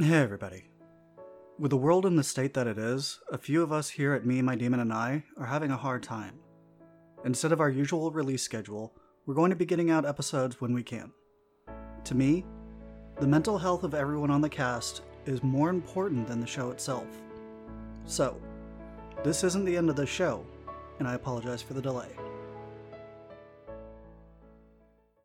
Hey, everybody. With the world in the state that it is, a few of us here at Me, My Demon, and I are having a hard time. Instead of our usual release schedule, we're going to be getting out episodes when we can. To me, the mental health of everyone on the cast is more important than the show itself. So, this isn't the end of the show, and I apologize for the delay.